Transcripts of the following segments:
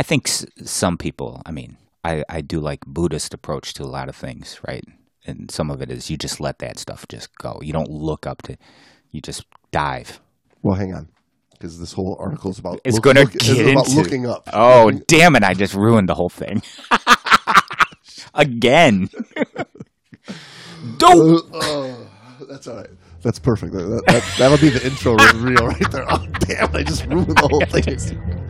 I think s- some people. I mean, I I do like Buddhist approach to a lot of things, right? And some of it is you just let that stuff just go. You don't look up to. You just dive. Well, hang on, because this whole article is about It's look- going to look- it's get about into. looking up. Oh, damn it! I just ruined the whole thing. Again. Don't. Uh, oh, that's all right. That's perfect. That, that, that, that'll be the intro reel right there. Oh, damn! I just ruined the whole thing.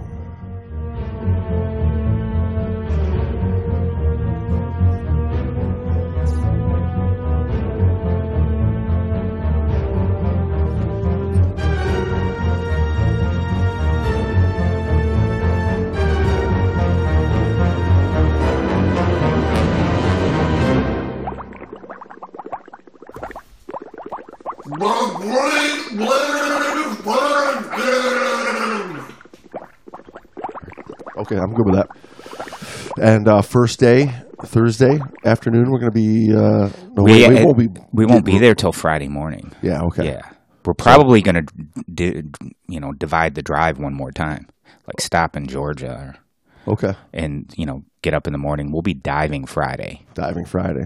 Okay, I'm good with that. And uh, first day, Thursday afternoon, we're going to be. Uh, no, We, we, we uh, won't be. we won't be there till Friday morning. Yeah. Okay. Yeah, we're probably gonna, di- you know, divide the drive one more time, like stop in Georgia, Okay. and you know, get up in the morning. We'll be diving Friday, Diving Friday.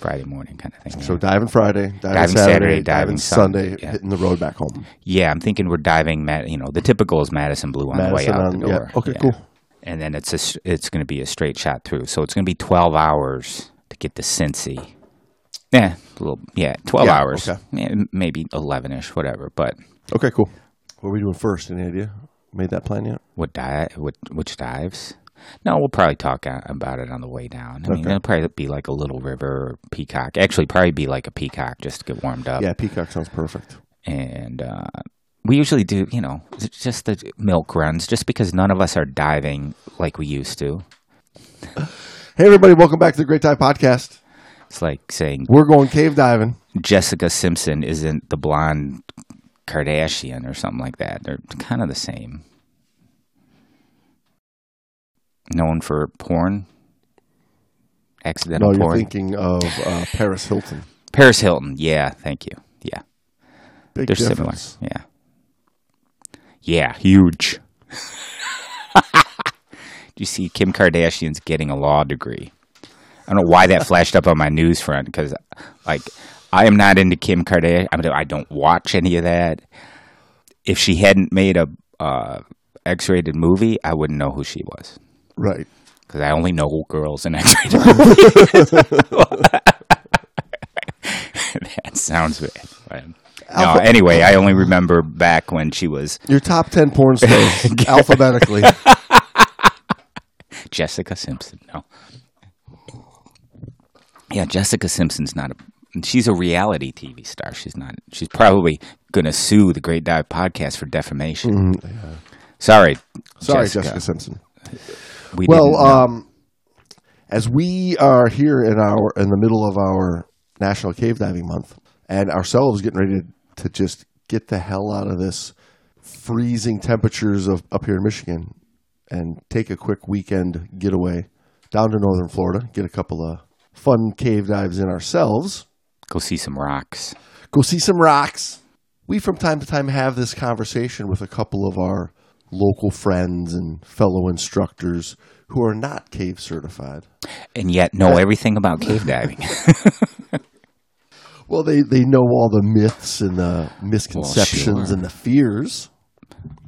Friday morning kind of thing. So diving Friday, diving, Diving Saturday, Saturday, diving diving Sunday, Sunday, yeah. hitting the road back home. yeah, I'm thinking we're diving. You know, the typical is Madison Blue on the way Madison out on- the yeah. door. Okay, cool. And then it's a, it's going to be a straight shot through. So it's going to be 12 hours to get to Cincy. Yeah, a little. Yeah, 12 Yeah, hours. okay. Yeah, maybe 11ish, whatever. But Okay, cool. What are we doing first? Any idea? Made that plan yet? What di- what which dives? No, we'll probably talk about it on the way down. I mean, Okay. it'll probably be like a little river or peacock. Actually, probably be like a peacock just to get warmed up. Yeah, Peacock sounds perfect. And uh, we usually do, you know, just the milk runs, just because none of us are diving like we used to. Hey, everybody, welcome back to the Great Dive Podcast. It's like saying We're going cave diving. Jessica Simpson isn't the blonde Kardashian or something like that. They're kind of the same. Known for porn, accidental No, you're porn. thinking of uh, Paris Hilton. Paris Hilton. Yeah, thank you. Yeah, Big they're difference. similar. Yeah. Yeah, huge. Do you see Kim Kardashian's getting a law degree? I don't know why that flashed up on my news front because, like, I am not into Kim Kardashian. I, mean, I don't watch any of that. If she hadn't made a uh, X-rated movie, I wouldn't know who she was Right. because I only know girls in X-rated movies. that sounds bad. But, no, anyway, I only remember back when she was Your top 10 porn stars alphabetically. Jessica Simpson. No. Yeah, Jessica Simpson's not a. She's a reality TV star. She's not. She's probably going to sue the Great Dive Podcast for defamation. Sorry, Mm-hmm. Sorry, Jessica, Simpson. We Well, um, as we are here in our in the middle of our National Cave Diving Month, and ourselves getting ready to, to just get the hell out of this freezing temperatures of up here in Michigan, and take a quick weekend getaway down to northern Florida, get a couple of fun cave dives in ourselves, go see some rocks. go see some rocks. We from time to time have this conversation with a couple of our local friends and fellow instructors who are not cave certified. and yet know uh, everything about cave diving. Well, they, they know all the myths and the misconceptions sure. and the fears,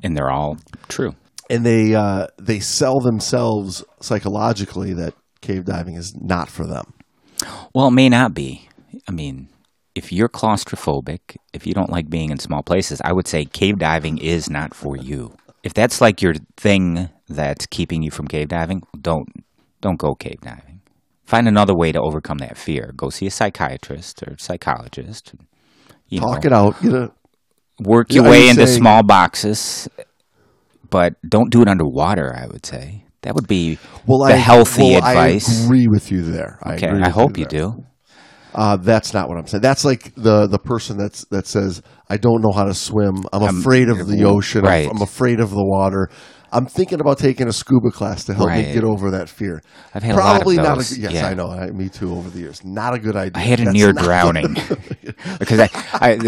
and they're all true. and they uh, they sell themselves psychologically that cave diving is not for them. Well, it may not be. I mean, if you're claustrophobic, if you don't like being in small places, I would say cave diving is not for you. If that's like your thing that's keeping you from cave diving, don't don't go cave diving. Find another way to overcome that fear. Go see a psychiatrist or psychologist. You Talk know, it out. Get a work your way into saying- small boxes, but don't do it underwater. I would say That would be Well, the I, healthy well, advice. I agree with you there. I okay, agree I hope you there. do. Uh, that's not what I'm saying. That's like the the person that's that says, "I don't know how to swim. I'm I'm- afraid of the ocean. I'm- right. I'm, afraid of the water. I'm thinking about taking a scuba class to help me get over that fear." I've had a lot of Probably not. A, yes, yeah. I know. I, me too. Over the years, not a good idea. I had a That's near drowning because I, I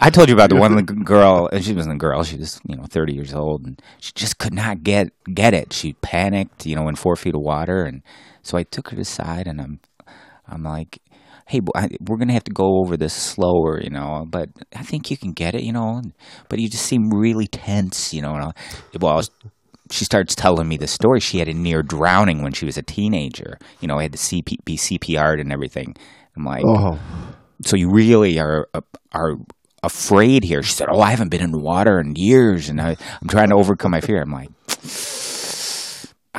I told you about the one girl. and She wasn't a girl. She was you know thirty years old, and she just could not get get it. She panicked, you know, in four feet of water, and so I took her aside, and I'm I'm like, hey, we're gonna have to go over this slower, you know, but I think you can get it, you know. But you just seem really tense, you know. Well, I was, she starts telling me the story. She had a near drowning when she was a teenager. You know, I had to CP, be CPR'd and everything. I'm like, Oh, so you really are uh, are afraid here? She said, "Oh, I haven't been in the water in years, and I, I'm trying to overcome my fear." I'm like,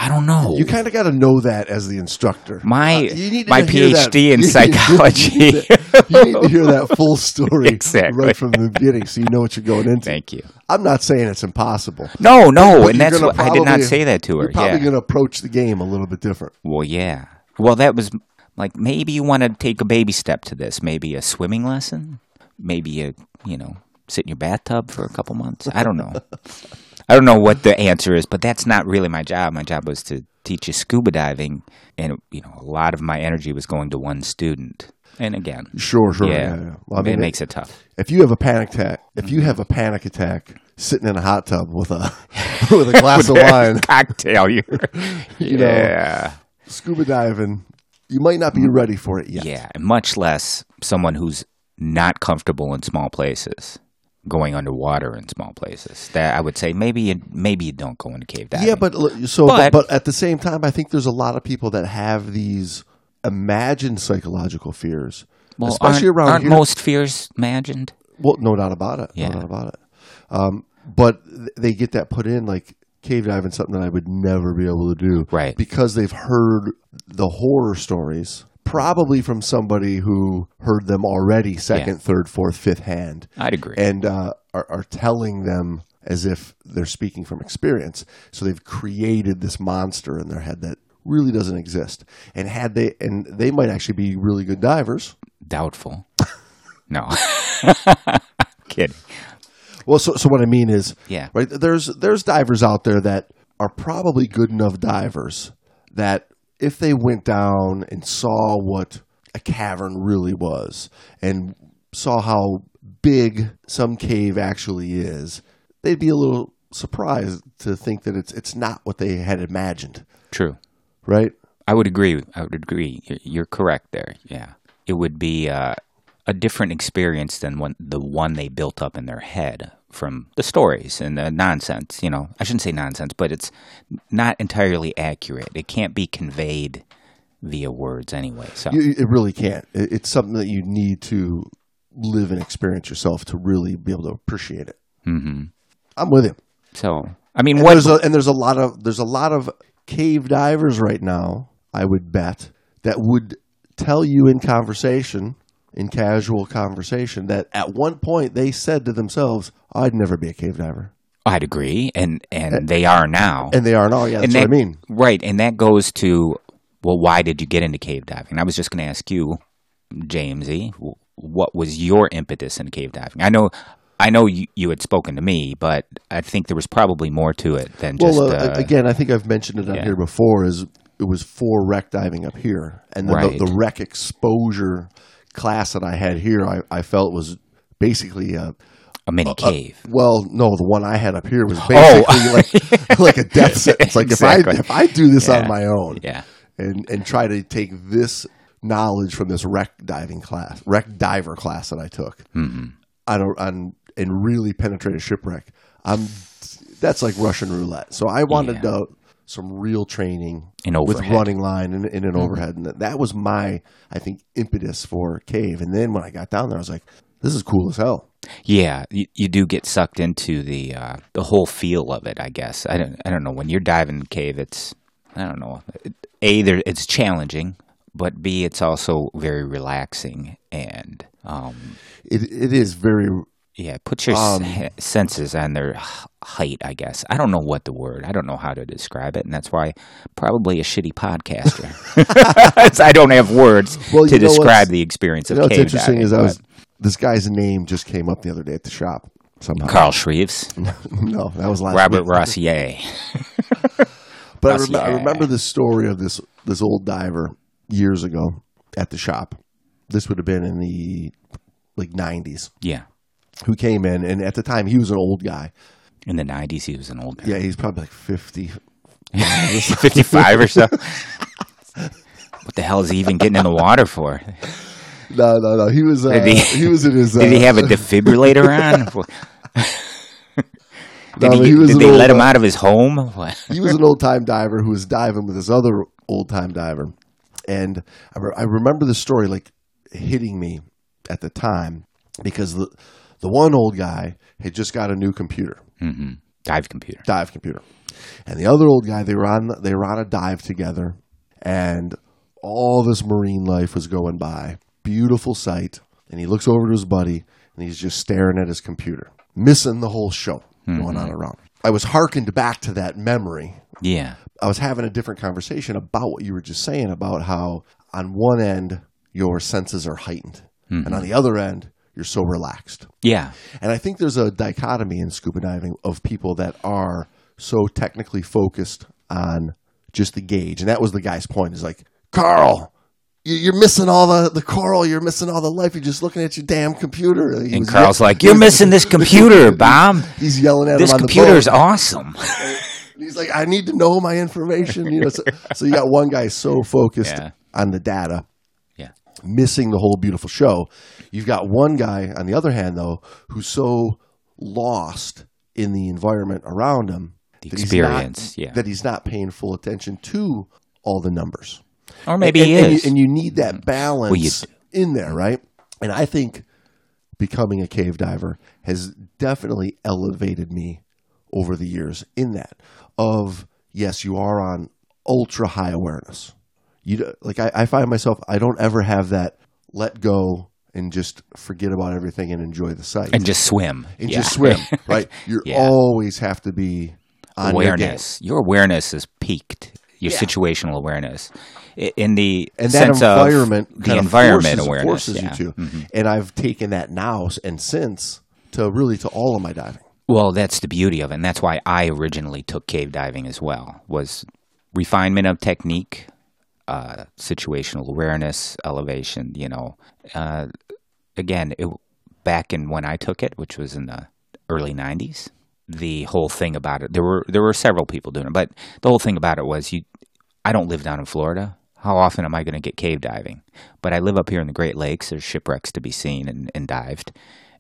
I don't know. you kind of got to know that as the instructor. my Uh, my PhD in psychology. You need, to, you need to hear that full story Exactly. right from the beginning, so you know what you're going into. Thank you. I'm not saying it's impossible. No, no, But and that's what I did not say that to her. You're probably Yeah. going to approach the game a little bit different. Well, yeah. Well, that was like maybe you want to take a baby step to this. Maybe a swimming lesson. Maybe a you know sit in your bathtub for a couple months. I don't know. I don't know what the answer is, but that's not really my job. My job was to teach you scuba diving, and you know a lot of my energy was going to one student. And again, Sure, sure. yeah, Yeah, yeah. Well, I it mean, makes it tough. if you have a panic attack, if you have a panic attack sitting in a hot tub with a with a glass of wine, Cocktail, you You know, scuba diving, you might not be mm. ready for it yet. Yeah, much less someone who's not comfortable in small places, going underwater in small places. That I would say maybe you, maybe you don't go into cave diving. Yeah, but so but, But- but at the same time, I think there's a lot of people that have these imagined psychological fears, well, especially aren't, around aren't here. most fears imagined? Well, no doubt about it. Yeah. No doubt about it. Um, but they get that put in like cave diving, something that I would never be able to do, Right. Because they've heard the horror stories, probably from somebody who heard them already, second, Yeah. third, fourth, fifth hand, I'd agree. and uh, are, are telling them as if they're speaking from experience. So they've created this monster in their head that really doesn't exist. And had they, and they might actually be really good divers. Doubtful. no. Kidding. Well, so so what I mean is, Yeah. right. There's there's divers out there that are probably good enough divers that if they went down and saw what a cavern really was and saw how big some cave actually is, they'd be a little surprised to think that it's it's not what they had imagined, True. right? I would agree. I would agree. You're, correct there. Yeah, it would be uh, a different experience than the one they built up in their head from the stories and the nonsense. You know, I shouldn't say nonsense, but it's not entirely accurate. It can't be conveyed via words anyway. So it really can't. It's something that you need to live and experience yourself to really be able to appreciate it. hmm I'm with you. so I mean, And what? there's a, and there's a lot of there's a lot of cave divers right now. I would bet that would tell you in conversation, in casual conversation, that at one point they said to themselves, "I'd never be a cave diver," I'd agree, and and they are now. and they are now. Yeah, that's and what I mean. Right, and that goes to well, why did you get into cave diving? I was just going to ask you, Jamesy, what was your impetus in cave diving? I know, I know you, you had spoken to me, but I think there was probably more to it than just. Well, uh, uh, again, I think I've mentioned it on yeah. here before. Is it was for wreck diving up here, and then Right. the, the wreck exposure class that I had here, I, I felt was basically a a mini cave. Well, no, the one I had up here was Oh. basically like like a death sentence. Like Exactly. if I if I do this Yeah. on my own, yeah, and and try to take this knowledge from this wreck diving class, wreck diver class that I took, hmm I don't on and really penetrate a shipwreck. I'm that's like Russian roulette. So I wanted Yeah. uh, some real training with running line and, and an Mm-hmm. overhead, and that, that was my I think impetus for cave. And then when I got down there, I was like, this is cool as hell. yeah. You, you do get sucked into the uh, the whole feel of it. I guess I don't. I don't know when you're diving in cave. It's I don't know. A, there it's challenging, but B, it's also very relaxing and um, it it is very Yeah, put your s- um, senses on their height, I guess. I don't know what the word. I don't know how to describe it, and that's why probably a shitty podcaster. I don't have words Well, to you describe the experience You of know what's interesting diving. is I was this guy's name just came up the other day at the shop somehow. Carl Shreves, no, that was last Robert. Rossier. But I, rem- I remember the story of this this old diver years ago at the shop. This would have been in the like nineties. Yeah, Who came in, and at the time he was an old guy. in the '90s, he was an old guy, Yeah, he's probably like fifty. 55 or so. What the hell is he even getting in the water for? No, no, no. He was. Uh, he, he- was in his. Uh, Did he have a defibrillator on? Did, but he, he did they old, let him uh, out of his home? What? he was an old time diver who was diving with this other old time diver, and I, re- I remember the story like hitting me at the time because the the one old guy had just got a new computer, hmm Dive computer. dive computer, and the other old guy they were on they were on a dive together, and all this marine life was going by, beautiful sight, and he looks over to his buddy and he's just staring at his computer, missing the whole show going on around. I was hearkened back to that memory. Yeah. I was having a different conversation about what you were just saying about how on one end your senses are heightened and on the other end you're so relaxed. Yeah. And I think there's a dichotomy in scuba diving of people that are so technically focused on just the gauge. And that was the guy's point is like, Carl, you- you're missing all the, the coral. You're missing all the life. You're just looking at your damn computer. He And Carl's like, "You're missing this computer, Bob. He's yelling at This him computer's the boat. awesome." He's like, I need to know my information. You know, so, so you got one guy so focused Yeah. on the data. Missing the whole beautiful show. You've got one guy on the other hand, though, who's so lost in the environment around him, The that he's experience, not, yeah. that he's not paying full attention to all the numbers. Or maybe and, he and is. you, and you need that balance Well, you in there, right? And I think becoming a cave diver has definitely elevated me over the years in that of yes, you are on ultra high awareness. You d- like I, I find myself I don't ever have that let go and just forget about everything and enjoy the sight and just swim. and yeah. just swim, right? You Yeah. always have to be on your game. awareness. Your, awareness is peaked. Your situational awareness in the and that sense environment of the kind of environment forces, awareness. forces yeah. you to. Mm-hmm. And I've taken that now and since to really to all of my diving. Well, that's the beauty of it, and that's why I originally took cave diving as well. Was refinement of technique, uh, situational awareness, elevation. You know, uh, again, it, back in when I took it, which was in the early '90s, the whole thing about it. There were there were several people doing it, but the whole thing about it was you. I don't live down in Florida. How often am I going to get cave diving? But I live up here in the Great Lakes. There's shipwrecks to be seen and, and dived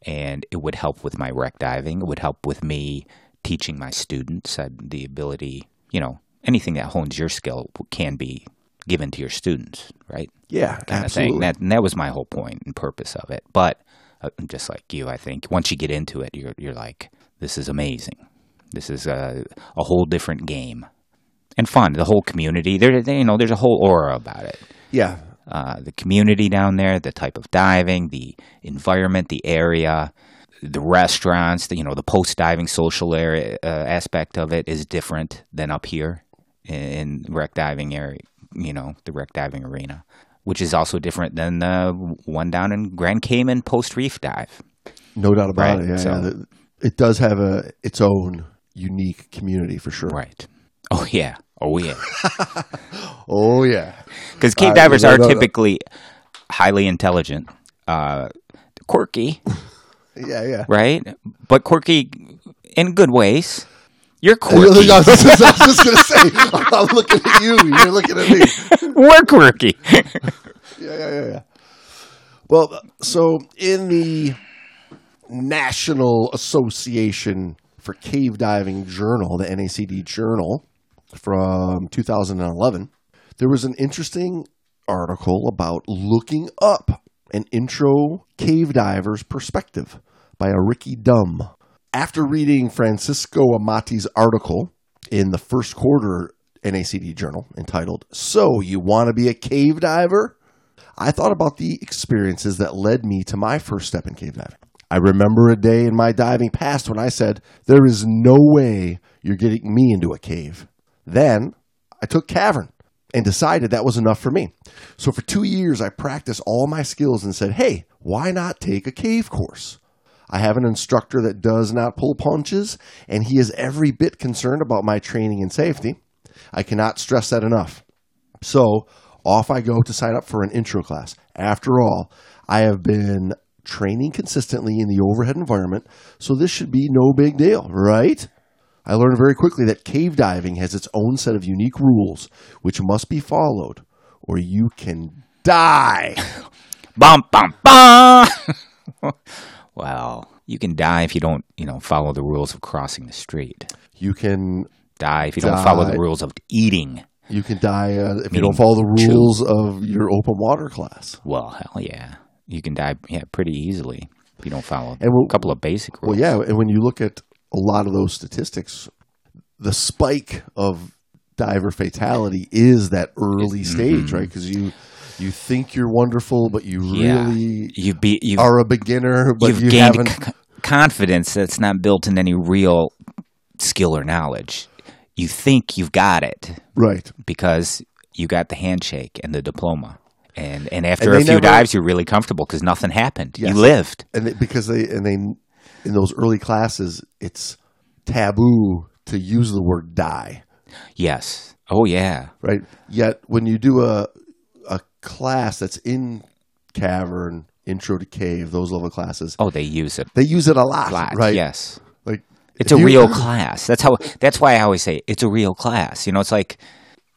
and it would help with my wreck diving. It would help with me teaching my students uh, the ability, you know, anything that hones your skill can be given to your students, right? Yeah, Kind absolutely. of thing. That and that was my whole point and purpose of it. But uh, just like you, I think once you get into it, you're you're like, this is amazing. This is a a whole different game and fun. The whole community, there, you know, there's a whole aura about it yeah, uh, the community down there, the type of diving, the environment, the area, the restaurants, the, you know, the post diving social area uh, aspect of it is different than up here in wreck diving area. You know, the wreck diving arena, which is also different than the one down in Grand Cayman post reef dive. no doubt about Right, it. Yeah, so- yeah. It does have a its own unique community for sure. Right. Oh yeah. Oh yeah. Oh yeah, Because cave Uh, divers no, are no, no. typically highly intelligent, uh, quirky. yeah, yeah. right? But quirky in good ways. You're I quirky. was just, I was just gonna say, I'm looking at you. You're looking at me. We're quirky. Yeah, yeah, yeah, yeah. Well, so in the National Association for Cave Diving Journal, the NACD Journal from 2011, there was an interesting article about looking up an intro cave diver's perspective by a Ricky Dumb. After reading Francisco Amati's article in the first quarter NACD Journal entitled, So You Want to Be a Cave Diver? I thought about the experiences that led me to my first step in cave diving. I remember a day in my diving past when I said, There is no way you're getting me into a cave. Then I took cavern and decided that was enough for me. So for two years, I practiced all my skills and said, Hey, why not take a cave course? I have an instructor that does not pull punches, and he is every bit concerned about my training and safety. I cannot stress that enough. So off I go to sign up for an intro class. After all, I have been training consistently in the overhead environment, so this should be no big deal, right? I learned very quickly that cave diving has its own set of unique rules which must be followed, or you can die. Bum bum bum. well, you can die if you don't, you know, follow the rules of crossing the street. You can Die if you don't follow the rules of eating. you can die uh, if you don't follow the chew. rules of your open water class. Well, hell yeah, you can die yeah pretty easily if you don't follow And we'll- a couple of basic rules. Well, yeah, and when you look at a lot of those statistics, the spike of diver fatality is that early stage, right? Because you you think you're wonderful, but you. Yeah. really you be you are a beginner, but you've you gained c- confidence that's not built in any real skill or knowledge. You think you've got it Right. because you got the handshake and the diploma. And and after And a few never- dives, you're really comfortable because nothing happened. Yes. You lived. and they, because they and they in those early classes, it's taboo to use the word die, Yes. Oh yeah. right? Yet when you do a class that's in cavern, intro to cave, those level classes, Oh, they use it they use it a lot, a lot. right? Yes. Like It's a real class. That's how. That's why I always say it's a real class. You know, it's like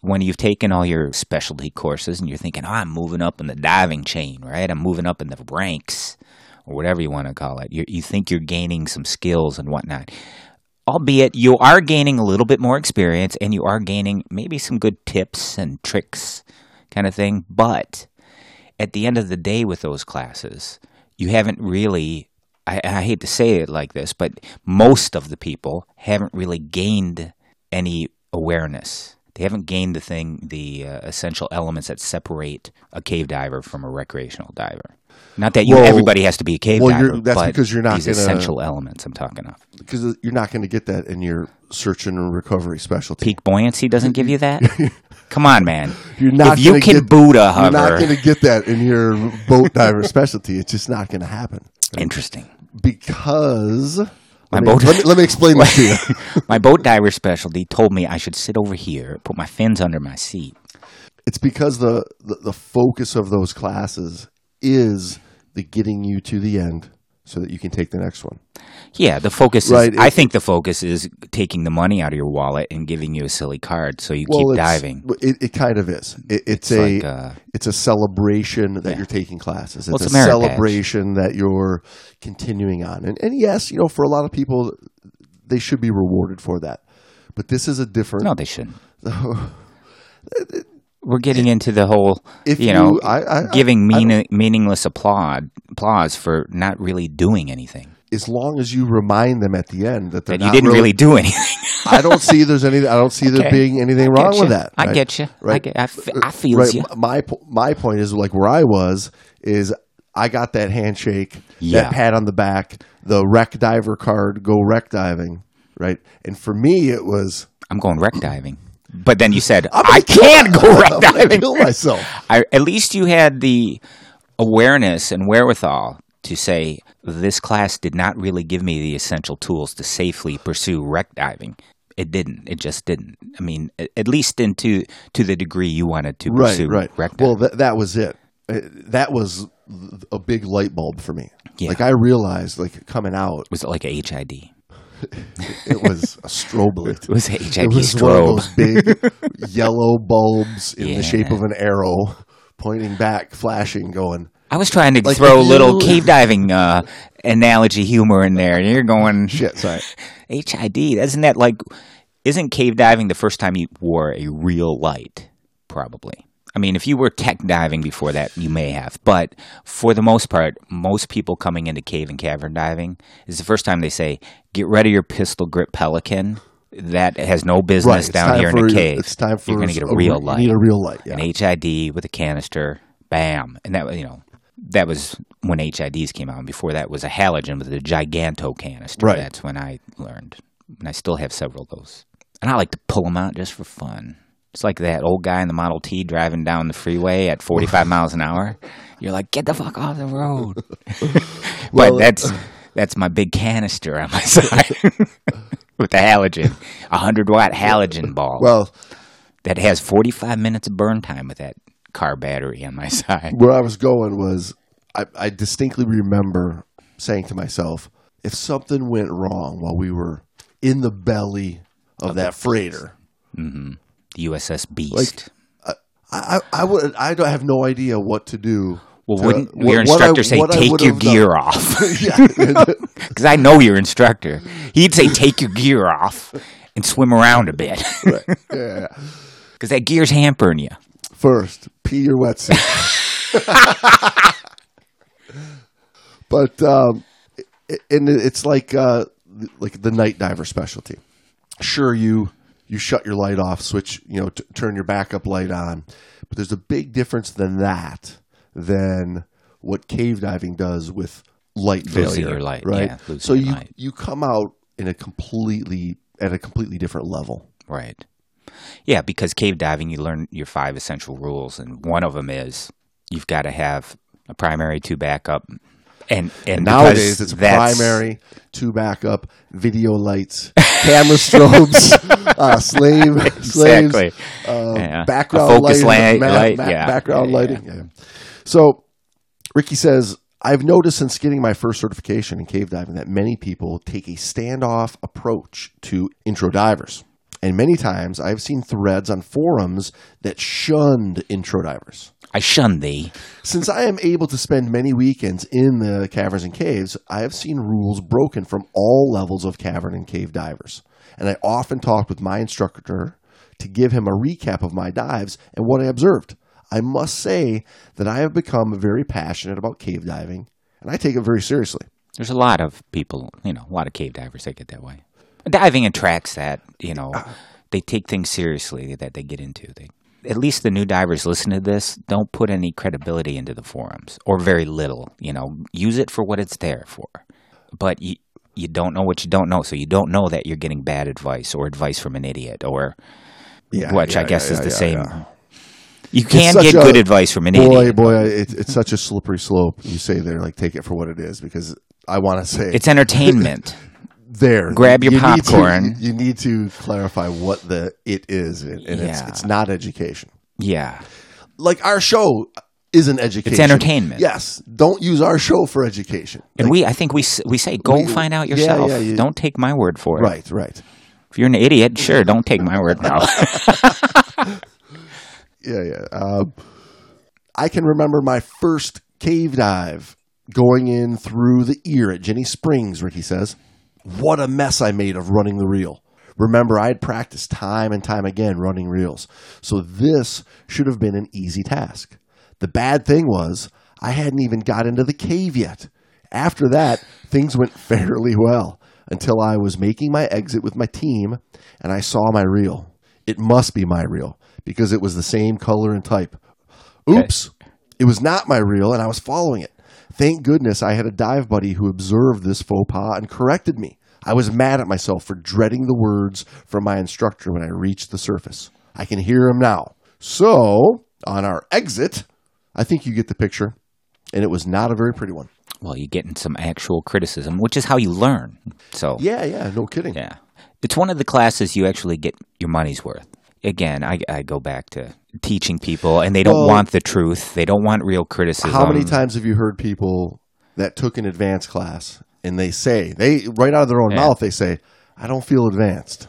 when you've taken all your specialty courses and you're thinking, "Oh, I'm moving up in the diving chain, right? I'm moving up in the ranks, or whatever you want to call it." You you think you're gaining some skills and whatnot, albeit you are gaining a little bit more experience and you are gaining maybe some good tips and tricks, kind of thing. But at the end of the day, with those classes, you haven't really I, I hate to say it like this, but most of the people haven't really gained any awareness. They haven't gained the thing, the uh, essential elements that separate a cave diver from a recreational diver. Not that you, Well- everybody has to be a cave well, diver, that's but because you're not these gonna- essential elements I'm talking of. because you're not going to get that in your search and recovery specialty. Peak buoyancy doesn't give you that. Come on, man. You're not if you can get- Buddha You're not going to get that in your boat diver specialty. It's just not going to happen interesting. because. My let, me, boat- let, me, let me explain this to you. My boat diver specialty told me I should sit over here, put my fins under my seat. It's because the, the, the focus of those classes is the getting you to the end so that you can take the next one. Yeah, the focus Right, is. I think the focus is taking the money out of your wallet and giving you a silly card so you keep diving. It, it kind of is. It, it's, It's a like, uh, it's a celebration that Yeah. you're taking classes. Well, It's, it's a a badge. celebration that you're continuing on. And and yes, you know, for a lot of people, they should be rewarded for that. But this is a different. No, they shouldn't. We're getting into the whole, If you know, you- I- I- I- giving I mean, meaningless applaud, applause for not really doing anything. As long as you remind them at the end that you didn't really do anything. I don't see there's any. I don't see there being anything wrong get with you. that. I get you. I Right. get. I, f- uh, I feel right. you. My my point is like where I was is I got that handshake, Yeah. that pat on the back, the wreck diver card, go wreck diving, right? And for me, it was I'm going wreck diving. But then you said I can't go wreck diving. Kill myself. I, at least you had the awareness and wherewithal to say this class did not really give me the essential tools to safely pursue wreck diving. It didn't. It just didn't. I mean, at least into to the degree you wanted to Right, pursue right. wreck diving. Well, that that was it. Uh, That was a big light bulb for me. Yeah. Like I realized, like coming out, was it like a HID? it was a strobe light. It was a HID It was strobe. one of those big yellow bulbs in Yeah. the shape of an arrow pointing back, flashing, going, I was trying to Like throw a little cave diving uh, analogy humor in there. and You're going shit, sorry. HID. Isn't that like? Isn't cave diving the first time you wore a real light? Probably. I mean, if you were tech diving before that, you may have. But for the most part, most people coming into cave and cavern diving is the first time they say, "Get rid of your pistol grip Pelican." That has no business It's down here in the cave. It's time for You're going to get a re- real you light need a real light. Yeah. an HID with a canister, bam, and that you know that was when HIDs came out. And before that was a halogen with a giganto canister. Right. That's when I learned, and I still have several of those. And I like to pull them out just for fun. It's like that old guy in the Model T driving down the freeway at 45 miles an hour. You're like, get the fuck off the road. Well, but that's that's my big canister on my side with the halogen, a hundred watt halogen ball Well, that has 45 minutes of burn time with that car battery on my side. where I was going was I, I distinctly remember saying to myself, if something went wrong while we were in the belly of that freighter, mm-hmm. The USS Beast. I, I, I would I don't have no idea what to do. well, to- wouldn't what- your what I- instructor say, what I take your have done." gear off? Because I know your instructor. He'd say, take your gear off and swim around a bit. yeah. Because that gear's hampering you. First, pee your wetsuit. but um, and it's like uh, like the night diver specialty. Sure, you you shut your light off, switch, you know, t- turn your backup light on, but there's a big difference than that than what cave diving does with light Losing failure, light, right? yeah, so you light. you come out in a completely at a completely different level. Right. Yeah, because cave diving, you learn your five essential rules, and one of them is you've got to have a primary, two backup, and and Nowadays, it's primary, two backup, video lights, camera strobes, uh, slave, slaves, uh, Yeah. background lighting, light- ma- light, ma- yeah. background Yeah, lighting. Yeah. So, Ricky says, I've noticed since getting my first certification in cave diving that many people take a standoff approach to intro divers. And many times I've seen threads on forums that shunned intro divers. I shun thee. Since I am able to spend many weekends in the caverns and caves, I have seen rules broken from all levels of cavern and cave divers. And I often talk with my instructor to give him a recap of my dives and what I observed. I must say that I have become very passionate about cave diving, and I take it very seriously. There's a lot of people, you know, a lot of cave divers that get that way. Diving attracts that, you know, uh-huh. they take things seriously that they get into. They, at least the new divers listen to this, don't put any credibility into the forums or very little, you know, use it for what it's there for. But you, you don't know what you don't know, so you don't know that you're getting bad advice or advice from an idiot or Yeah, which I guess yeah, is the yeah, same. yeah. You can get a- good advice from an Boy, idiot. boy, it's, it's such a slippery slope. You say there, like take it for what it is, because I want to say It's entertainment. there. Grab your You need to- popcorn. you, need to clarify what the it is, and, and it's Yeah. it's not education. yeah. Like our show isn't education. It's entertainment. Yes, don't use our show for education. And we, I think we we say, go We- find out yourself. yeah, you- don't take my word for it. Right, right. If you're an idiot, sure, don't take my word. No. Yeah, yeah. Um, I can remember my first cave dive going in through the ear at Ginnie Springs, Ricky says. What a mess I made of running the reel. Remember, I had practiced time and time again running reels, so this should have been an easy task. The bad thing was, I hadn't even got into the cave yet. After that, things went fairly well until I was making my exit with my team and I saw my reel. It must be my reel because it was the same color and type. Oops. It was not my reel and I was following it. Thank goodness I had a dive buddy who observed this faux pas and corrected me. I was mad at myself for dreading the words from my instructor when I reached the surface. I can hear him now. So, on our exit, I think you get the picture, and it was not a very pretty one. well, you're getting some actual criticism, which is how you learn. So, Yeah, yeah, no kidding. yeah. It's one of the classes you actually get your money's worth. Again, I, I go back to teaching people, and they don't Well- want the truth. They don't want real criticism. How many times have you heard people that took an advanced class and they say, they right out of their own Yeah. mouth, they say, I don't feel advanced.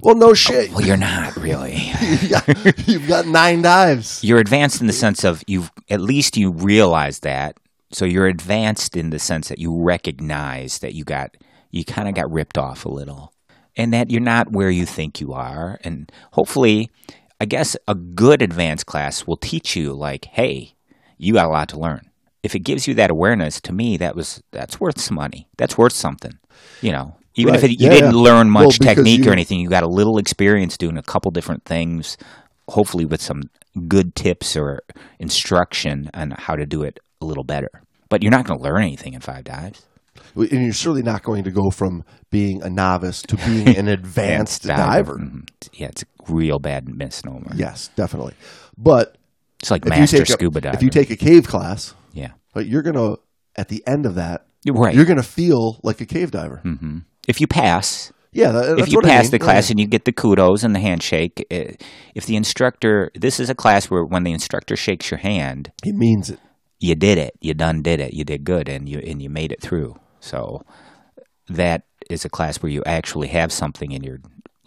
Well, no oh, shit. Well, you're not really. You've got- You've got nine dives. you're advanced in the sense of you've at least you realize that. So you're advanced in the sense that you recognize that you got you kind of got ripped off a little, and that you're not where you think you are. And hopefully, I guess a good advanced class will teach you like, hey, you got a lot to learn. If it gives you that awareness, to me, that was that's worth some money. That's worth something. You know, even if it, you Yeah, didn't yeah. learn much because technique you- or anything, you got a little experience doing a couple different things, hopefully with some good tips or instruction on how to do it a little better. But you're not going to learn anything in five dives. And you're certainly not going to go from being a novice to being an advanced diver. Mhm. Yeah, it's a real bad misnomer. Yes, definitely. But It's like master take scuba diver. if you take a cave class, yeah, but you're gonna at the end of that, you're right. you're gonna feel like a cave diver. hmm If you pass, Yeah, that, if you what I pass mean. the class and you get the kudos and the handshake, eh, if the instructor, this is a class where when the instructor shakes your hand, he means it. you did it. You done did it. You did good, and you and you made it through. So that is a class where you actually have something in your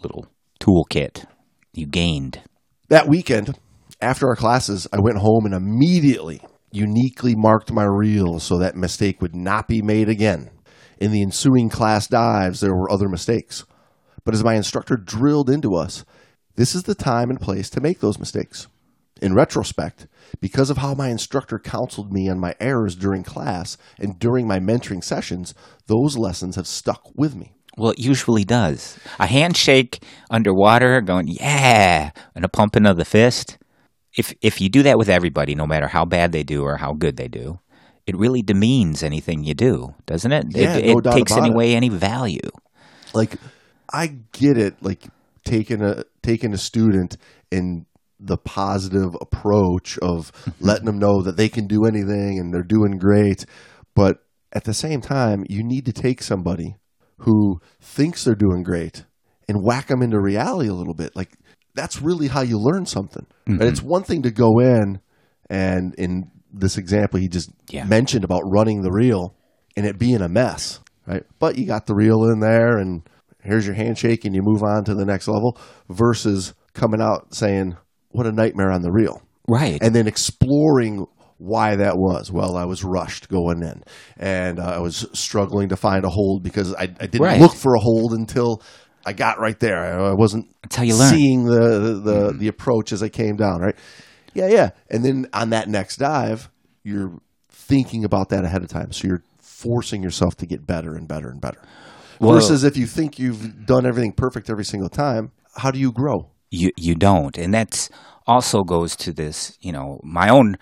little toolkit. You gained. That weekend, after our classes, I went home and immediately uniquely marked my reel so that mistake would not be made again. In the ensuing class dives, there were other mistakes. But as my instructor drilled into us, this is the time and place to make those mistakes. In retrospect, because of how my instructor counseled me on my errors during class and during my mentoring sessions, those lessons have stuck with me. Well, it usually does. A handshake underwater, going yeah, and a pumping of the fist. If if you do that with everybody, no matter how bad they do or how good they do, it really demeans anything you do, doesn't it? Yeah, it no it takes any it. away any value. like I get it, like taking a taking a student and the positive approach of letting them know that they can do anything and they're doing great, but at the same time, you need to take somebody who thinks they're doing great and whack them into reality a little bit. Like that's really how you learn something. Right? It's mm-hmm. one thing to go in and in this example he just Yeah. mentioned about running the reel and it being a mess, right? But you got the reel in there and here's your handshake and you move on to the next level versus coming out saying what a nightmare on the reel Right. and then exploring why that was. Well, I was rushed going in, and uh, I was struggling to find a hold because I, I didn't Right. look for a hold until I got right there. I, wasn't That's how you learn. Mm-hmm. seeing the the, the, the approach as I came down. Right? Yeah, yeah. And then on that next dive, you're thinking about that ahead of time, so you're forcing yourself to get better and better and better. Well- Versus if you think you've done everything perfect every single time, how do you grow? You you don't. And that's also goes to this you know my own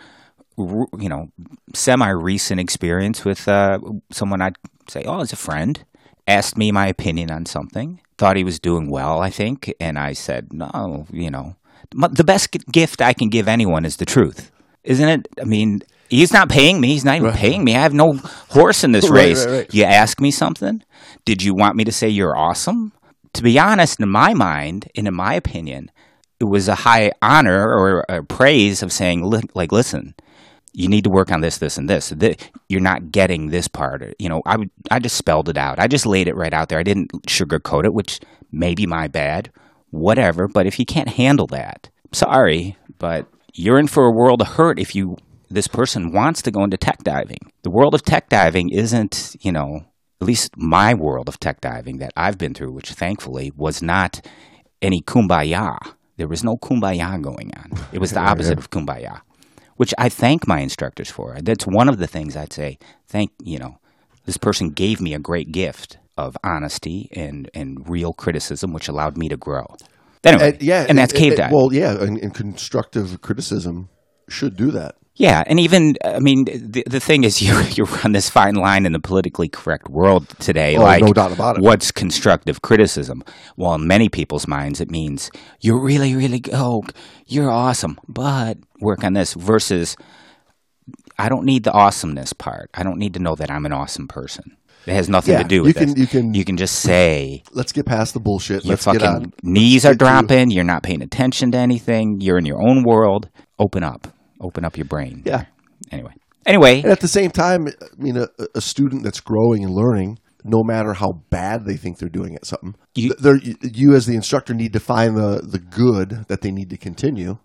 you know semi recent experience with uh, someone I'd say oh as a friend asked me my opinion on something thought he was doing well I think and I said no you know the best gift I can give anyone is the truth. Isn't it I mean he's not paying me he's not even paying me I have no horse in this Right, race. right, right. you ask me something? Did you want me to say you're awesome to be honest, in my mind and in my opinion, it was a high honor or a praise of saying, like, listen, you need to work on this, this, and this. You're not getting this part. You know, I I just spelled it out. I just laid it right out there. I didn't sugarcoat it, which may be my bad, whatever. But if you can't handle that, sorry, but you're in for a world of hurt if you this person wants to go into tech diving. The world of tech diving isn't, you know, at least my world of tech diving that I've been through, which thankfully was not any kumbaya. There was no kumbaya going on. It was the opposite of kumbaya, which I thank my instructors for. That's one of the things I'd say. Thank you know, this person gave me a great gift of honesty and and real criticism, which allowed me to grow. Anyway, And, yeah, and that's it- cave diving. Well, yeah, and, and constructive criticism should do that. Yeah, and even I mean the the thing is you you run this fine line in the politically correct world today. Oh, like no doubt about it. What's constructive criticism? Well, in many people's minds, it means you're really really oh you're awesome, but work on this. Versus, I don't need the awesomeness part. I don't need to know that I'm an awesome person. It has nothing Yeah, to do you with can- this. you can- you can just say Let's get past the bullshit. your Let's get on. fucking knees are to- dropping. You're not paying attention to anything. You're in your own world. Open up. Open up your brain. Yeah. Anyway. Anyway. And at the same time, I mean, a, a student that's growing and learning, no matter how bad they think they're doing at something, You- they're, you as the instructor need to find the, the good that they need to continue.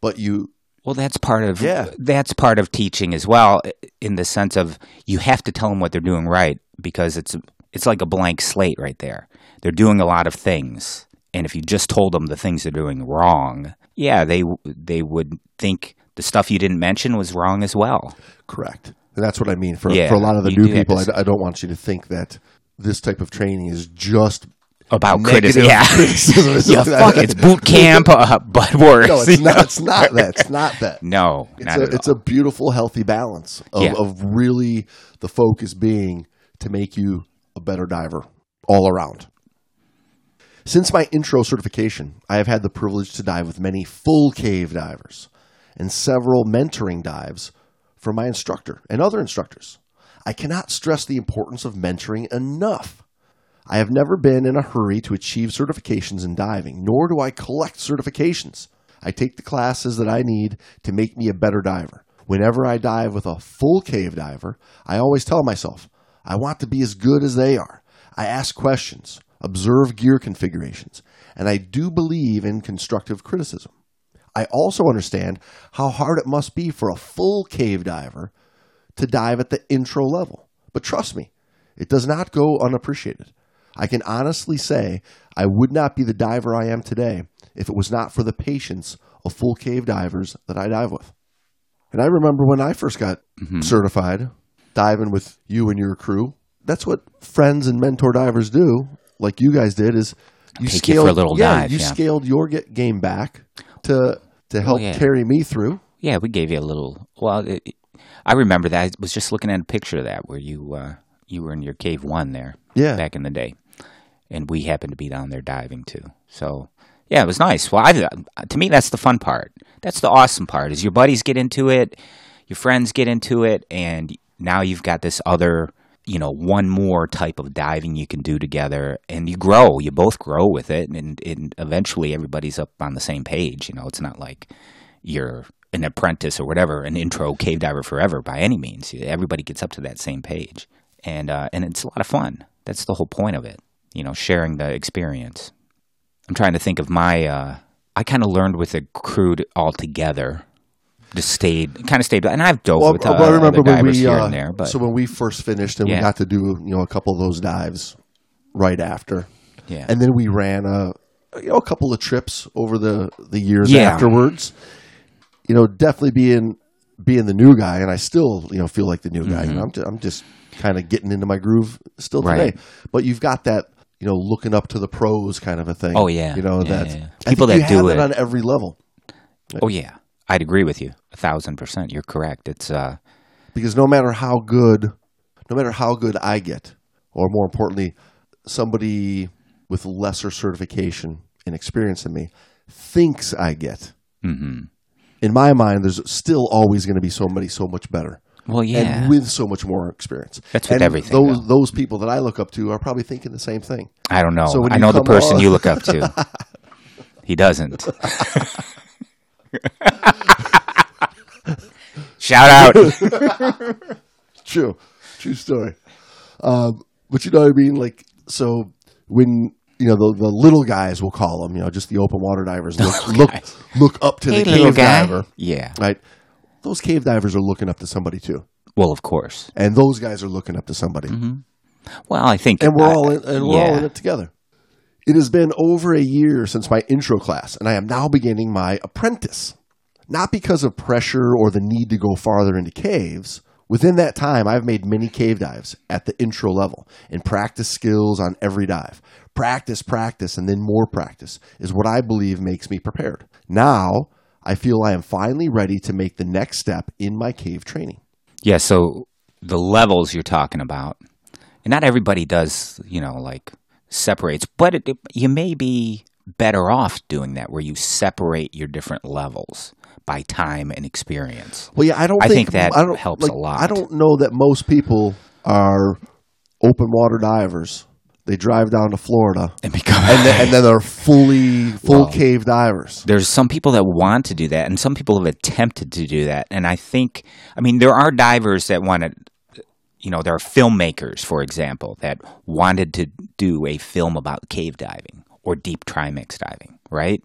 But you, Well, that's part of Yeah. that's part of teaching as well, in the sense of you have to tell them what they're doing right because it's it's like a blank slate right there. They're doing a lot of things, and if you just told them the things they're doing wrong, yeah, they they would think the stuff you didn't mention was wrong as well. correct. And that's what I mean. For, Yeah, for a lot of the new people, I, I don't want you to think that this type of training is just about criticism. Yeah, criticism. It's yeah fuck, it's boot camp, uh, but worse. No, it's not. It's not that. It's not that. No, It's not a, it's a beautiful, healthy balance of, Yeah. of really the focus being to make you a better diver all around. Since my intro certification, I have had the privilege to dive with many full cave divers and several mentoring dives from my instructor and other instructors. I cannot stress the importance of mentoring enough. I have never been in a hurry to achieve certifications in diving, nor do I collect certifications. I take the classes that I need to make me a better diver. Whenever I dive with a full cave diver, I always tell myself, I want to be as good as they are. I ask questions, observe gear configurations, and I do believe in constructive criticism. I also understand how hard it must be for a full cave diver to dive at the intro level. But trust me, it does not go unappreciated. I can honestly say I would not be the diver I am today if it was not for the patience of full cave divers that I dive with. And I remember when I first got mm-hmm. certified, diving with you and your crew. That's what friends and mentor divers do, like you guys did. Is you Take you for a little yeah, dive, you yeah. scaled your get game back to to help yeah. carry me through. Yeah, we gave you a little. Well, it, I remember that. I was just looking at a picture of that where you uh, you were in your cave one there. Yeah. back in the day, and we happened to be down there diving too. So yeah, it was nice. Well, I, to me, that's the fun part. That's the awesome part. Is your buddies get into it, your friends get into it, and now you've got this other. You know, one more type of diving you can do together, and you grow. You both grow with it, and, and eventually everybody's up on the same page. You know, it's not like you're an apprentice or whatever, an intro cave diver forever by any means. Everybody gets up to that same page, and uh, and it's a lot of fun. That's the whole point of it. You know, sharing the experience. I'm trying to think of my. Uh, I kind of learned with a crew all together. Just stayed, kind of stayed, and I've dove Well, with uh, but I remember when we uh, there. But so when we first finished and we got to do you know a couple of those dives right after, yeah, and then we ran a you know a couple of trips over the the years Yeah. afterwards. You know, definitely being being the new guy, and I still you know feel like the new guy. You know, I'm just, I'm just kind of getting into my groove still today. Mm-hmm. Right. But you've got that you know looking up to the pros kind of a thing. Oh, yeah. you know Yeah, that yeah, yeah. I People that do that it. on every level oh yeah, I'd agree with you a thousand percent. You're correct. It's uh, because no matter how good, no matter how good I get, or more importantly, somebody with lesser certification and experience than me thinks I get. mhm. In my mind, there's still always going to be somebody so much better. well, yeah, And with so much more experience. That's with and everything, Those though. those people that I look up to are probably thinking the same thing. I don't know. So I know the person on- you look up to. he doesn't. Shout out. True, true story. Um, but you know what I mean? Like, so when you know the, the little guys, we'll call them, you know, just the open water divers, look look, look up to hey, the cave guy. diver, Yeah. right? Those cave divers are looking up to somebody too, Well, of course. and those guys are looking up to somebody, Well, I think, and we're I- all in, and we're all in it together. It has been over a year since my intro class, and I am now beginning my apprentice. Not because of pressure or the need to go farther into caves. Within that time, I've made many cave dives at the intro level and practice skills on every dive. Practice, practice, and then more practice is what I believe makes me prepared. Now, I feel I am finally ready to make the next step in my cave training. Yeah, so the levels you're talking about, and not everybody does, you know, like separates, but it, you may be better off doing that where you separate your different levels by time and experience. Well, yeah, I don't. I think, think that I helps like, a lot. I don't know that most people are open water divers. They drive down to Florida And become and then, and then they're fully full cave divers. there's some people that want to do that and some people have attempted to do that and i think i mean there are divers that want to you know there are filmmakers for example that wanted to do a film about cave diving or deep trimix diving right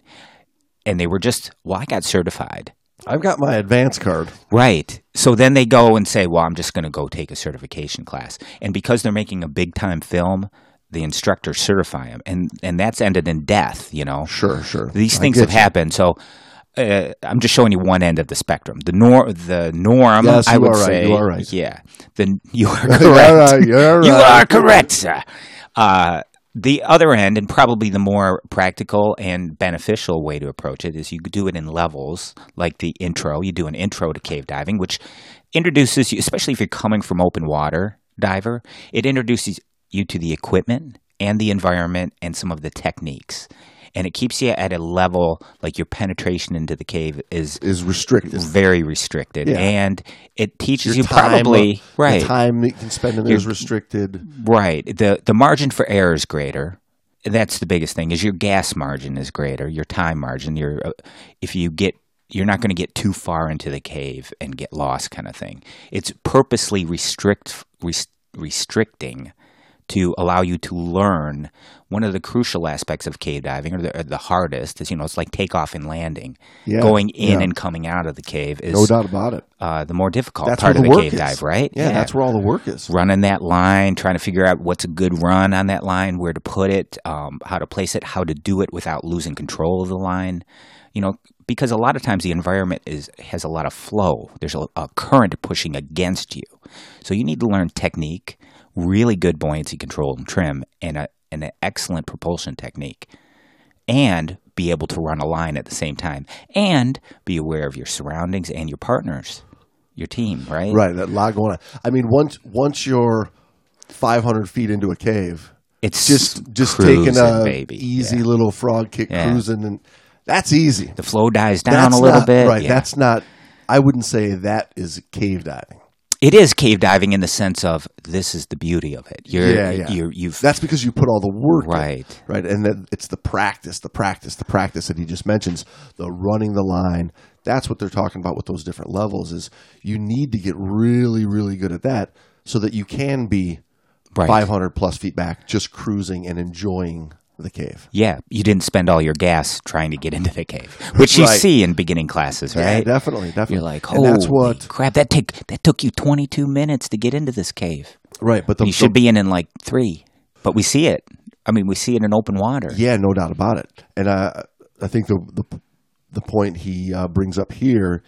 and they were just well i got certified I've got my advance card. Right. So then they go and say, well, I'm just going to go take a certification class. And because they're making a big time film, the instructors certify them. And, and that's ended in death, you know? Sure, sure. These things have you. happened. So uh, I'm just showing you one end of the spectrum. The, nor- the norm, Yes, I you would are right, say. you are right. Yeah. The, you are correct. You're right, you're You are correct, sir. Uh, the other end, and probably the more practical and beneficial way to approach it, is you do it in levels, like the intro. You do an intro to cave diving, which introduces you, especially if you're coming from open water diver, it introduces you to the equipment and the environment and some of the techniques. And it keeps you at a level like your penetration into the cave is Is restricted. very restricted, Yeah. and it teaches Your you probably the right, time that you can spend in there is restricted. right. the The margin for error is greater. That's the biggest thing. Is your gas margin is greater. Your time margin. Your uh, if you get you're not going to get too far into the cave and get lost, kind of thing. It's purposely restrict res, restricting to allow you to learn one of the crucial aspects of cave diving, or the, or the hardest, is you know it's like takeoff and landing. Yeah, Going in yeah. and coming out of the cave is No doubt about it. uh, the more difficult That's part of the cave is. dive, right? Yeah, that's where all the work is. running that line, trying to figure out what's a good run on that line, where to put it, um, how to place it, how to do it without losing control of the line. You know, because a lot of times the environment is has a lot of flow. There's a, a current pushing against you, so you need to learn technique, really good buoyancy control and trim, and a, and an excellent propulsion technique, and be able to run a line at the same time, and be aware of your surroundings and your partners, your team. Right. Right, that lot going on. I mean, once once you're 500 feet into a cave, It's just just taking a baby. easy Yeah. little frog kick Yeah. cruising, and that's easy. the flow dies down that's a little not, bit. Right, yeah. that's not. I wouldn't say that is cave diving. It is cave diving in the sense of this is the beauty of it. You're, Yeah, yeah. You're, you've That's because you put all the work in, Right. right, and then it's the practice, the practice, the practice that he just mentions, the running the line. That's what they're talking about with those different levels. Is you need to get really, really good at that so that you can be Right. 500 plus feet back, just cruising and enjoying the cave. yeah. You didn't spend all your gas trying to get into the cave, which you see in beginning classes, Yeah, right? definitely, definitely. You're like, oh, that's what crap! That take that took you 22 minutes to get into this cave. right. But the, you should be in in like three, but we see it. I mean, we see it in open water. Yeah, no doubt about it. And uh, I think the the the point he uh, brings up here,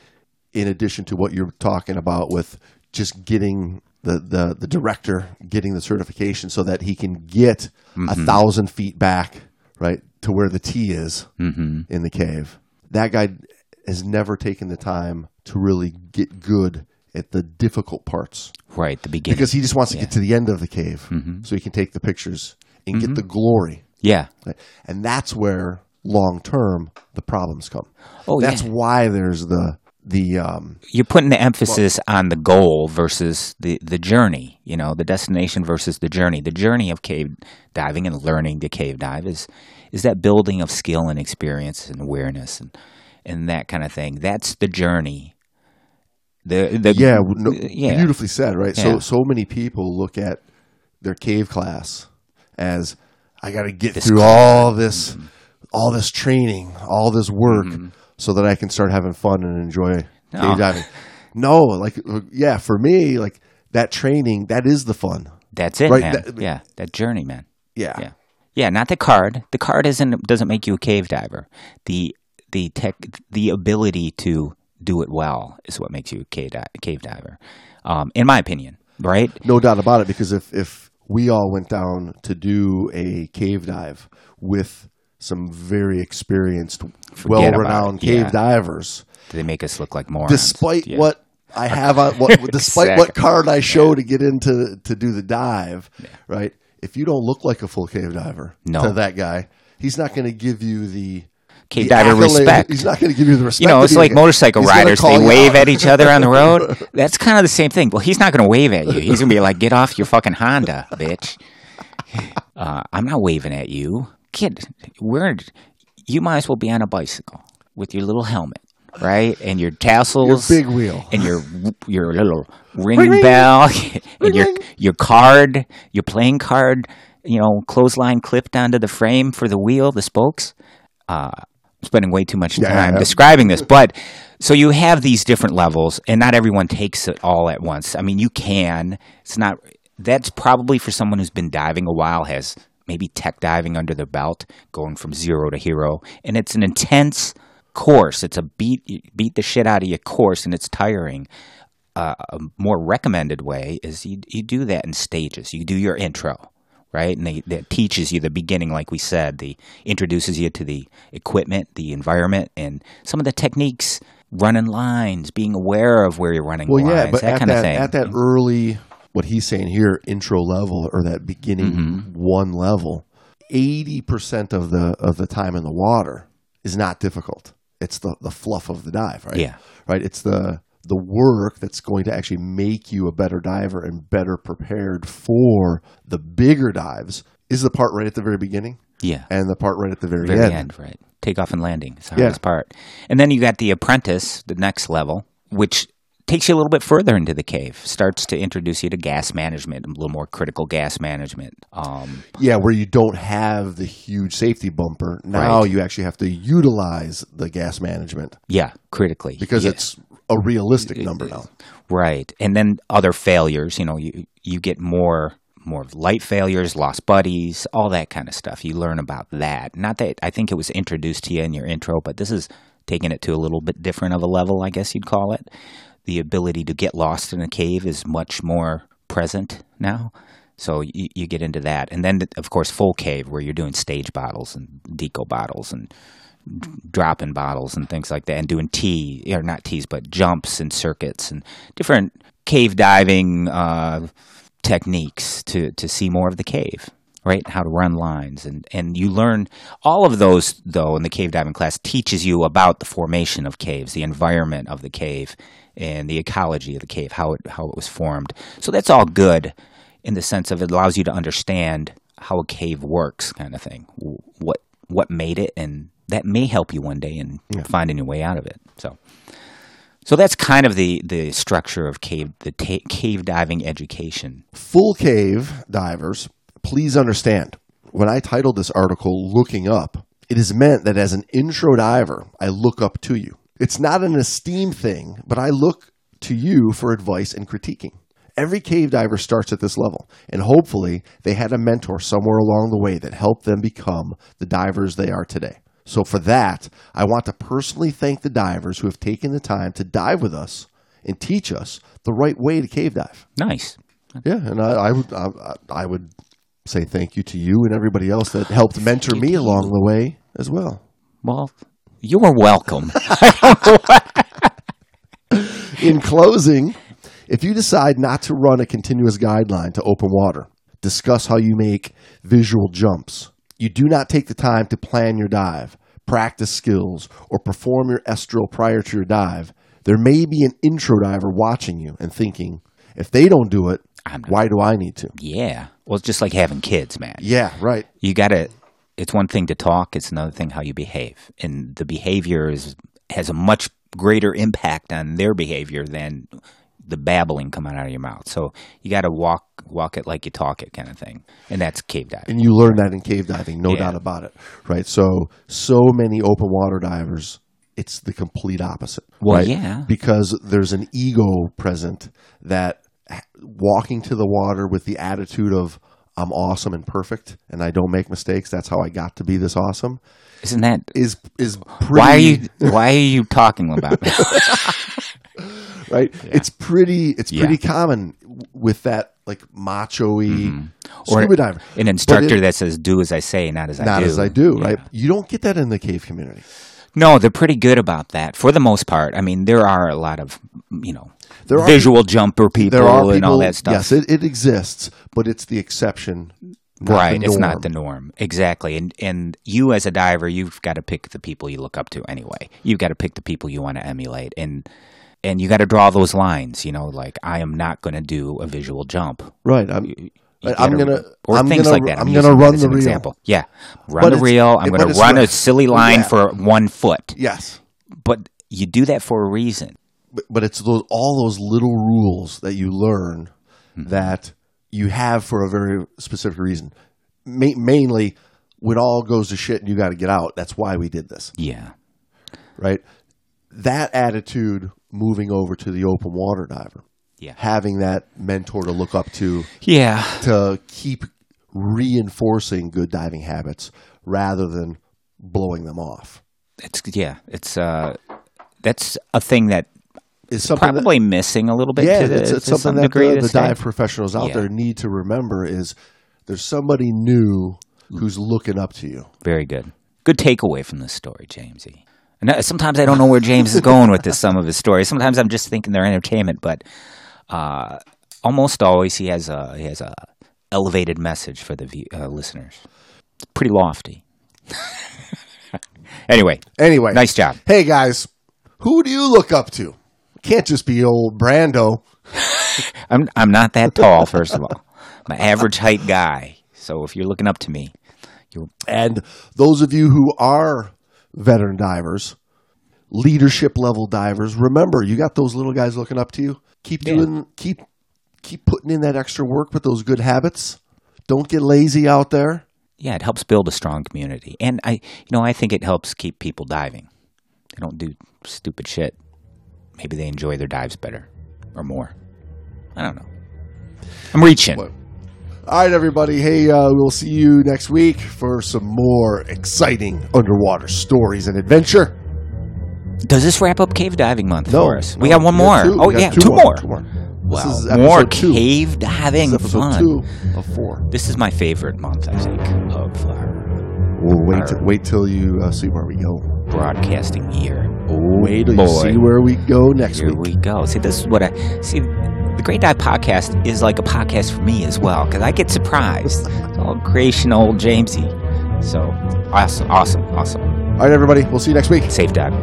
in addition to what you're talking about with just getting the, the, the director getting the certification so that he can get a mm-hmm. thousand feet back, right, to where the T is mm-hmm. in the cave. That guy has never taken the time to really get good at the difficult parts Right. The beginning. because he just wants to get to the end of the cave mm-hmm. so he can take the pictures and get the glory. yeah. Right. And that's where long term the problems come. Oh, that's yeah. why there's the the um, you're putting the emphasis on the goal versus the, the journey, you know, the destination versus the journey. The journey of cave diving and learning to cave dive is is that building of skill and experience and awareness and and that kind of thing. That's the journey. The the yeah, no, yeah. beautifully said, right? Yeah. So so many people look at their cave class as I got to get This through all this all this training, all this work so that I can start having fun and enjoy No. cave diving. No, like yeah, for me like that training, that is the fun. That's it, Right, man. that- yeah, that journey, man. Yeah. Yeah. Yeah, not the card. The card isn't doesn't make you a cave diver. The the tech the ability to do it well is what makes you a cave, di- cave diver. Um, in my opinion, right? No doubt about it, because if if we all went down to do a cave dive with some very experienced, Forget well-renowned cave yeah. divers, They make us look like morons. despite Yeah. what I have on, what, despite what card I show to get into to do the dive, right? If you don't look like a full cave diver No. to that guy, he's not going to give you the cave the diver accolade- respect. He's not going to give you the respect. You know, it's like motorcycle riders. They wave out. at each other on the road. That's kind of the same thing. Well, he's not going to wave at you. He's going to be like, "Get off your fucking Honda, bitch." Uh, I'm not waving at you, kid. We're you might as well be on a bicycle with your little helmet, right, and your tassels, Your big wheel. and your your little ringing bell, and your your card, your playing card, you know, clothesline clipped onto the frame for the wheel, the spokes. Uh, I'm spending way too much time yeah. describing this, but so you have these different levels, and not everyone takes it all at once. I mean, you can. It's not. That's probably for someone who's been diving a while, has maybe tech diving under their belt, going from zero to hero, and it's an intense course. It's a beat beat the shit out of your course, and it's tiring. Uh, a more recommended way is you you do that in stages. You do your intro, right? And they, that teaches you the beginning, like we said, the introduces you to the equipment, the environment, and some of the techniques, running lines, being aware of where you're running Well, lines, yeah, but that at kind that of thing. at that early, what he's saying here, intro level or that beginning Mm-hmm. one level, eighty percent of the of the time in the water is not difficult. It's the the fluff of the dive, right? Yeah. right. It's the the work that's going to actually make you a better diver and better prepared for the bigger dives. Is the part right at the very beginning yeah. and the part right at the very, very end. end. right? Takeoff and landing is the Yeah. hardest part. And then you got the apprentice, the next level, which takes you a little bit further into the cave. Starts to introduce you to gas management, a little more critical gas management. Um, Yeah, where you don't have the huge safety bumper. Now Right. you actually have to utilize the gas management yeah, critically because Yeah. it's a realistic number now. Right. And then other failures, you know, you you get more more light failures, lost buddies, all that kind of stuff. You learn about that. Not that I think it was introduced to you in your intro, but this is taking it to a little bit different of a level, I guess you'd call it. The ability to get lost in a cave is much more present now. So you, you get into that. And then, of course, full cave, where you're doing stage bottles and deco bottles and dropping bottles and things like that and doing T or not T's but jumps and circuits and different cave diving uh, techniques to, to see more of the cave right? How to run lines. And, and you learn all of those though in the cave diving class teaches you about the formation of caves the environment of the cave and the ecology of the cave how it how it was formed. So that's all good in the sense of it allows you to understand how a cave works kind of thing. What what made it and that may help you one day in finding your way out of it. So so that's kind of the the structure of cave the ta- cave diving education. Full cave divers, please understand when I titled this article Looking Up, it is meant that as an intro diver, I look up to you. It's not an esteem thing, but I look to you for advice and critiquing. Every cave diver starts at this level, and hopefully they had a mentor somewhere along the way that helped them become the divers they are today. So, for that, I want to personally thank the divers who have taken the time to dive with us and teach us the right way to cave dive. nice Yeah, and I, I would I, I would say thank you to you and everybody else that helped mentor me along the way as well. well you're welcome. In closing, if you decide not to run a continuous guideline to open water, discuss how you make visual jumps, you do not take the time to plan your dive, practice skills, or perform your S-drill prior to your dive, there may be an intro diver watching you and thinking, if they don't do it, why do I need to? yeah well it's just like having kids man Yeah, right. you gotta it's one thing to talk it's another thing how you behave and the behavior is has a much greater impact on their behavior than the babbling coming out of your mouth so you gotta walk walk it like you talk it kind of thing and that's cave diving and you learn that in cave diving, no Yeah. doubt about it, right? So, so many open water divers, it's the complete opposite, Well, right? yeah. because there's an ego present that walking to the water with the attitude of I'm awesome and perfect, and I don't make mistakes. That's how I got to be this awesome. isn't that Is is pretty, why are you why are you talking about me right? It's pretty. It's Yeah. pretty common with that like macho-y Mm-hmm. or scuba diver. an instructor it- that says do as i say not as i not do as I do, Yeah. right? You don't get that in the cave community. No, they're pretty good about that for the most part. I mean, there are a lot of you know There are- visual jumper people people, and all that stuff. Yes, it, it exists, but it's the exception. right, the it's not the norm exactly. And and you as a diver, you've got to pick the people you look up to anyway. You've got to pick the people you want to emulate, and and you got to draw those lines. You know, like I am not going to do a visual jump. right. I'm, You I'm gonna. or I'm things gonna, like that. I'm, using gonna run the reel. example. Yeah, run But the reel. I'm going to run right. a silly line Yeah. for one foot, Yes, but you do that for a reason. But, but it's those all those little rules that you learn Mm-hmm. that you have for a very specific reason. Ma- mainly, when all goes to shit and you got to get out. That's why we did this, Yeah, right? That attitude moving over to the open water diver, yeah, having that mentor to look up to. yeah. to keep reinforcing good diving habits rather than blowing them off. It's yeah. It's uh, that's a thing that Is something probably missing a little bit. that, yeah, to the, it's, it's to something some that degree the, to the this day. dive professionals out Yeah. there need to remember is there's somebody new who's looking up to you. Very good. Good takeaway from this story, Jamesy. And sometimes I don't know where James is going with this. Some of his stories. Sometimes I'm just thinking they're entertainment, but uh, almost always he has a he has a elevated message for the view, uh, listeners. It's pretty lofty. anyway, Anyway, nice job. Hey guys, who do you look up to? Can't just be old Brando. I'm I'm not that tall. First of all, I'm an average height guy. So if you're looking up to me, you're And those of you who are veteran divers, leadership level divers, remember you got those little guys looking up to you. Keep Yeah. doing keep keep putting in that extra work with those good habits. Don't get lazy out there. yeah, it helps build a strong community, and I you know I think it helps keep people diving. They don't do stupid shit. Maybe they enjoy their dives better or more. I don't know. I'm reaching. What? All right, everybody. Hey, uh, we'll see you next week for some more exciting underwater stories and adventure. Does this wrap up cave diving month No, for us? we got one we more. two. Oh yeah, two two, more, more. two more. Wow, This is more two. cave This diving is fun. two of four. This is my favorite month, I think, of our We'll wait. Till, wait till you uh, see where we go. broadcasting year. Oh Wait till boy. you see where we go next Here week. we go. See, this is what I see. The Great Dive Podcast is like a podcast for me as well because I get surprised. it's all creation, old Jamesy. So awesome, awesome, awesome. All right, everybody. We'll see you next week. Safe dive.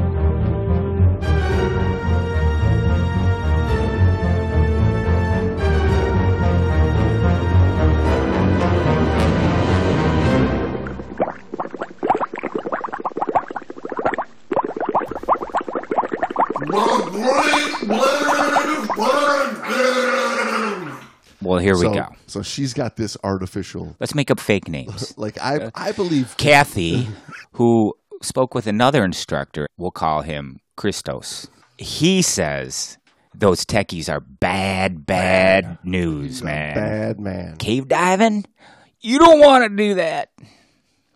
Here so, we go. So she's got this artificial. Let's make up fake names. Like I, uh, I believe. Kathy, who spoke with another instructor, we'll call him Christos. He says those techies are bad, bad news, man. Bad man. Cave diving? You don't want to do that.